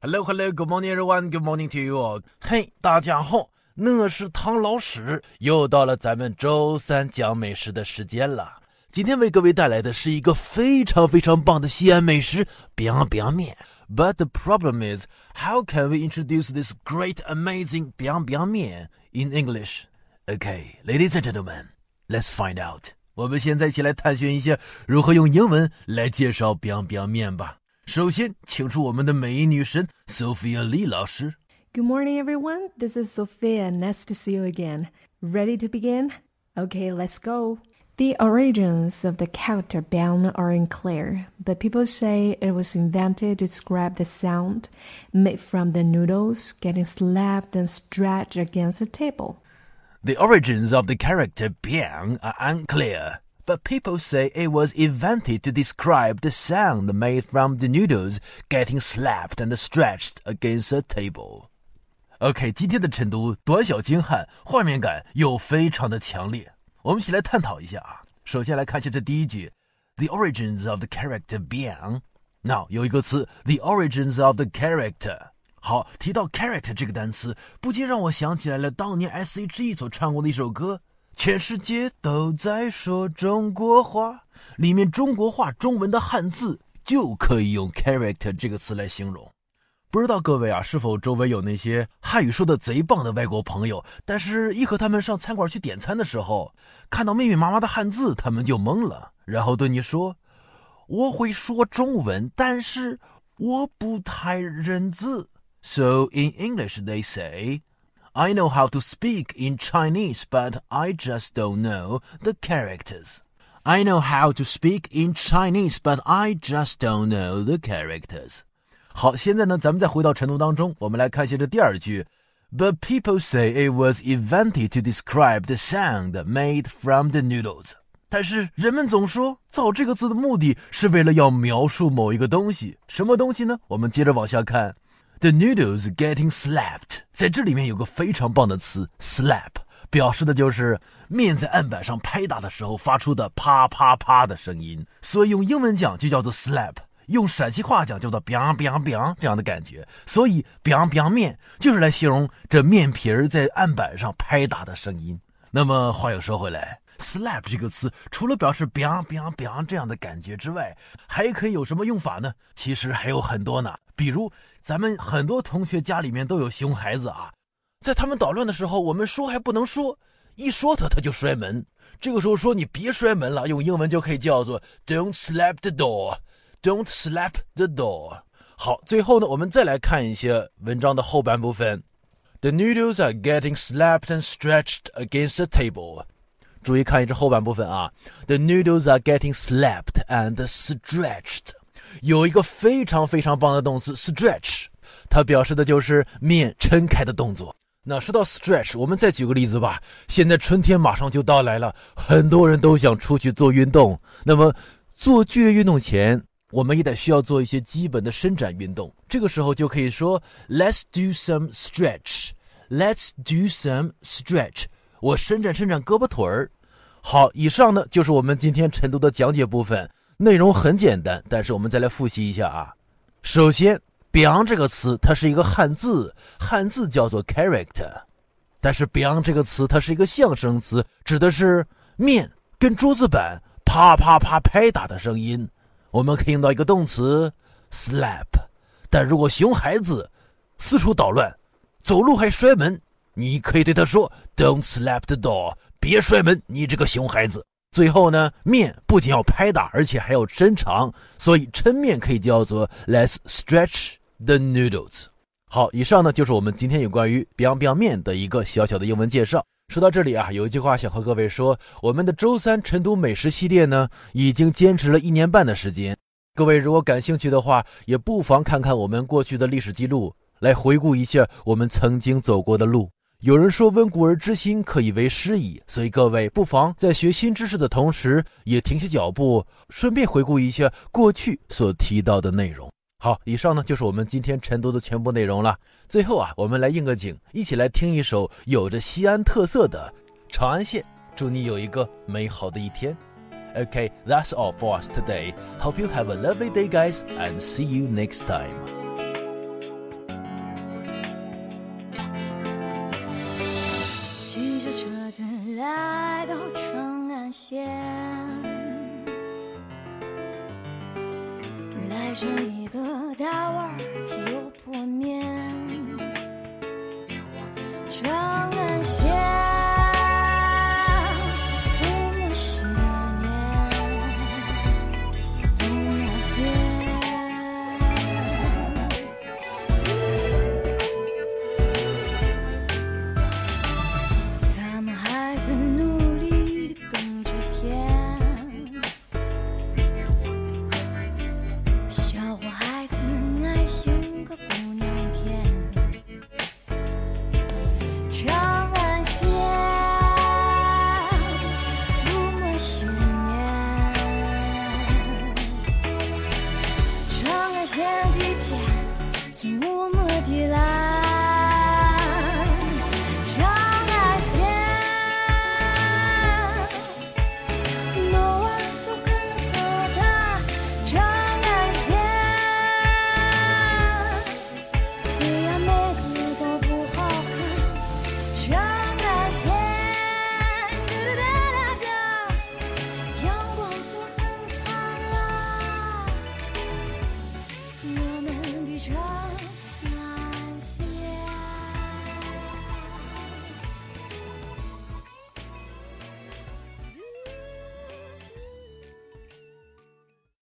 Hello, hello, good morning, everyone. Good morning to you all. 嘿，大家好，我是唐老师，又到了咱们周三讲美食的时间了。今天为各位带来的是一个非常非常棒的西安美食——冰冰面。But the problem is, how can we introduce this great, amazing 冰冰面 in English? Okay, ladies and gentlemen, let's find out. 我们现在一起来探寻一下如何用英文来介绍冰冰面吧。 首先，请出我们的美女神 Sophia Lee 老师。 Good morning, everyone. This is Sophia. Nice to see you again. Ready to begin? Okay, let's go. The origins of the character Bian are unclear, but people say it was invented to describe the sound made from the noodles getting slapped and stretched against the table. The origins of the character Biang are unclear, but people say it was invented to describe the sound made from the noodles getting slapped and stretched against a table. OK，今天的晨读短小精悍，画面感又非常的强烈。我们一起来探讨一下啊。首先来看一下这第一句，The origins of the character Biang。Now 有一个词，the origins of the character。好，提到 character 这个单词，不禁让我想起来了当年 S.H.E 所唱过的一首歌。 全世界都在说中国话，里面中国话中文的汉字就可以用 character 这个词来形容。不知道各位啊，是否周围有那些汉语说的贼棒的外国朋友？但是，一和他们上餐馆去点餐的时候，看到密密麻麻的汉字，他们就懵了，然后对你说：“我会说中文，但是我不太认字。” So in English they say. I know how to speak in Chinese, but I just don't know the characters. I know how to speak in Chinese, but I just don't know the characters. 好，现在呢，咱们再回到晨读当中，我们来看一下这第二句。But people say it was invented to describe the sound made from the noodles. 但是人们总说造这个字的目的是为了要描述某一个东西，什么东西呢？我们接着往下看。 The noodles getting slapped，在这里面有个非常棒的词 slap，表示的就是面在案板上拍打的时候发出的啪啪啪的声音，所以用英文讲就叫做 slap，用陕西话讲叫做 biang biang biang 这样的感觉，所以 biang biang 面就是来形容这面皮儿在案板上拍打的声音。那么话又说回来。Slap 这个词除了表示 biang biang biang 这样的感觉之外，还可以有什么用法呢？其实还有很多呢。比如，咱们很多同学家里面都有熊孩子啊，在他们捣乱的时候，我们说还不能说，一说他他就摔门。这个时候说你别摔门了，用英文就可以叫做 Don't slap the door，Don't slap the door。好，最后呢，我们再来看一些文章的后半部分。The noodles are getting slapped and stretched against the table. 注意看一下后半部分啊，The noodles are getting slapped and stretched。有一个非常非常棒的动词 stretch，它表示的就是面撑开的动作。那说到 stretch，我们再举个例子吧。现在春天马上就到来了，很多人都想出去做运动。那么做剧烈运动前，我们也得需要做一些基本的伸展运动。这个时候就可以说 Let's do some stretch。Let's do some stretch。我伸展伸展胳膊腿儿。好，以上呢就是我们今天晨读的讲解部分，内容很简单，但是我们再来复习一下啊。首先，“，“beang” ”这个词它是一个汉字，汉字叫做 character，但是“ “beang” ”这个词它是一个象声词，指的是面跟桌子板啪啪啪拍打的声音。我们可以用到一个动词 slap，但如果熊孩子四处捣乱，走路还摔门。你可以对他说：“Don't slap the door，别摔门，你这个熊孩子。”最后呢，面不仅要拍打，而且还要伸长，所以抻面可以叫做 “Let's stretch the noodles”。好，以上呢就是我们今天有关于 “biang biang 面”的一个小小的英文介绍。说到这里啊，有一句话想和各位说：我们的周三晨读美食系列呢，已经坚持了一年半的时间。各位如果感兴趣的话，也不妨看看我们过去的历史记录，来回顾一下我们曾经走过的路。有人说“温故而知新，可以为师矣”，所以各位不妨在学新知识的同时，也停下脚步，顺便回顾一下过去所提到的内容。好，以上呢就是我们今天晨读的全部内容了。最后啊，我们来应个景，一起来听一首有着西安特色的《长安县》。祝你有一个美好的一天。OK，That's all for us today. Hope you have a lovely day, guys, and see you next time. 骑着车子来到长安县，来上一个大碗儿。